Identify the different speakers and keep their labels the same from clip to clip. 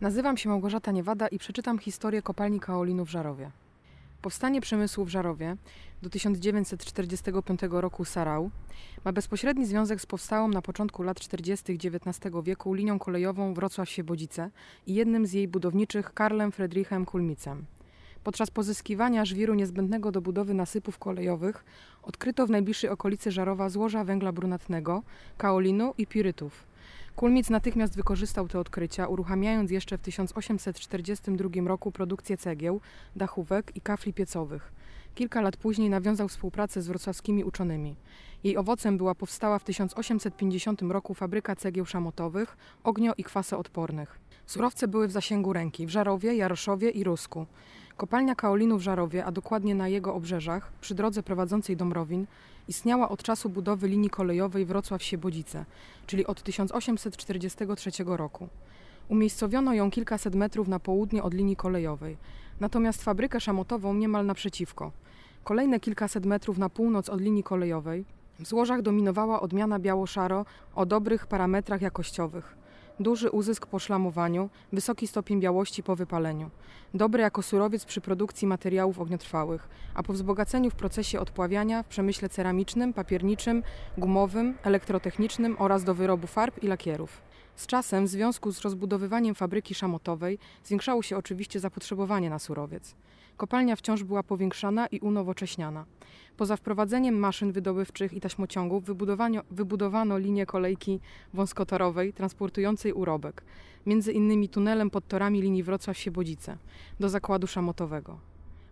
Speaker 1: Nazywam się Małgorzata Niewada i przeczytam historię kopalni kaolinu w Żarowie. Powstanie przemysłu w Żarowie do 1945 roku Sarał ma bezpośredni związek z powstałą na początku lat 40. XIX wieku linią kolejową Wrocław-Siebodzice i jednym z jej budowniczych Karlem Friedrichem Kulmicem. Podczas pozyskiwania żwiru niezbędnego do budowy nasypów kolejowych odkryto w najbliższej okolicy Żarowa złoża węgla brunatnego, kaolinu i pirytów – Kulmic natychmiast wykorzystał te odkrycia, uruchamiając jeszcze w 1842 roku produkcję cegieł, dachówek i kafli piecowych. Kilka lat później nawiązał współpracę z wrocławskimi uczonymi. Jej owocem była powstała w 1850 roku fabryka cegieł szamotowych, ognio- i kwasoodpornych. Surowce były w zasięgu ręki w Żarowie, Jaroszowie i Rusku. Kopalnia kaolinu w Żarowie, a dokładnie na jego obrzeżach, przy drodze prowadzącej do Mrowin, istniała od czasu budowy linii kolejowej Wrocław-Siebodzice, czyli od 1843 roku. Umiejscowiono ją kilkaset metrów na południe od linii kolejowej, natomiast fabrykę szamotową niemal naprzeciwko. Kolejne kilkaset metrów na północ od linii kolejowej w złożach dominowała odmiana biało-szaro o dobrych parametrach jakościowych duży uzysk po szlamowaniu, wysoki stopień białości po wypaleniu, dobry jako surowiec przy produkcji materiałów ogniotrwałych, a po wzbogaceniu w procesie odpławiania w przemyśle ceramicznym, papierniczym, gumowym, elektrotechnicznym oraz do wyrobu farb i lakierów. Z czasem, w związku z rozbudowywaniem fabryki szamotowej, zwiększało się oczywiście zapotrzebowanie na surowiec. Kopalnia wciąż była powiększana i unowocześniana. Poza wprowadzeniem maszyn wydobywczych i taśmociągów wybudowano, linię kolejki wąskotorowej transportującej urobek, między innymi tunelem pod torami linii Wrocław-Siebodzice, do zakładu szamotowego.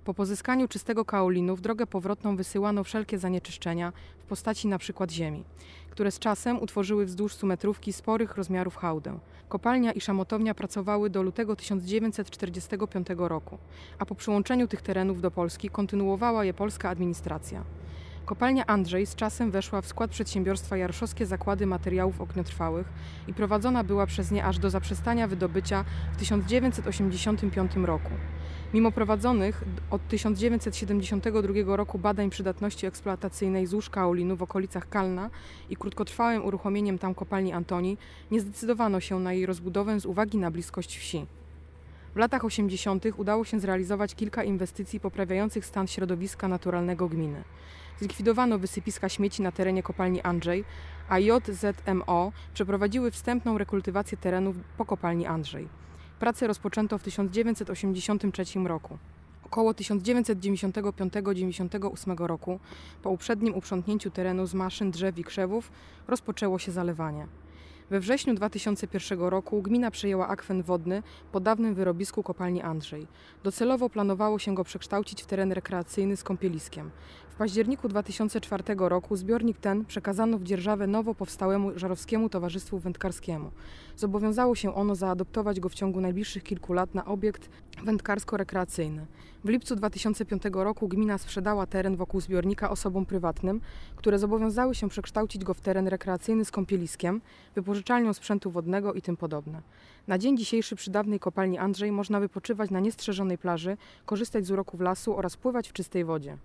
Speaker 1: Po pozyskaniu czystego kaolinu w drogę powrotną wysyłano wszelkie zanieczyszczenia w postaci np. ziemi, które z czasem utworzyły wzdłuż sumetrówki sporych rozmiarów hałdę. Kopalnia i szamotownia pracowały do lutego 1945 roku, a po przyłączeniu tych terenów do Polski kontynuowała je polska administracja. Kopalnia Andrzej z czasem weszła w skład przedsiębiorstwa Jaroszowskie Zakłady Materiałów Ogniotrwałych i prowadzona była przez nie aż do zaprzestania wydobycia w 1985 roku. Mimo prowadzonych od 1972 roku badań przydatności eksploatacyjnej złóż kaolinu w okolicach Kalna i krótkotrwałym uruchomieniem tam kopalni Antoni, nie zdecydowano się na jej rozbudowę z uwagi na bliskość wsi. W latach 80. udało się zrealizować kilka inwestycji poprawiających stan środowiska naturalnego gminy. Zlikwidowano wysypiska śmieci na terenie kopalni Andrzej, a JZMO przeprowadziły wstępną rekultywację terenów po kopalni Andrzej. Pracę rozpoczęto w 1983 roku. Około 1995-98 roku, po uprzednim uprzątnięciu terenu z maszyn, drzew i krzewów, rozpoczęło się zalewanie. We wrześniu 2001 roku gmina przejęła akwen wodny po dawnym wyrobisku kopalni Andrzej. Docelowo planowało się go przekształcić w teren rekreacyjny z kąpieliskiem. W październiku 2004 roku zbiornik ten przekazano w dzierżawę nowo powstałemu Żarowskiemu Towarzystwu Wędkarskiemu. Zobowiązało się ono zaadoptować go w ciągu najbliższych kilku lat na obiekt wędkarsko-rekreacyjny. W lipcu 2005 roku gmina sprzedała teren wokół zbiornika osobom prywatnym, które zobowiązały się przekształcić go w teren rekreacyjny z kąpieliskiem, wypożyczalnią sprzętu wodnego i tym podobne. Na dzień dzisiejszy przy dawnej kopalni Andrzej można wypoczywać na niestrzeżonej plaży, korzystać z uroków lasu oraz pływać w czystej wodzie.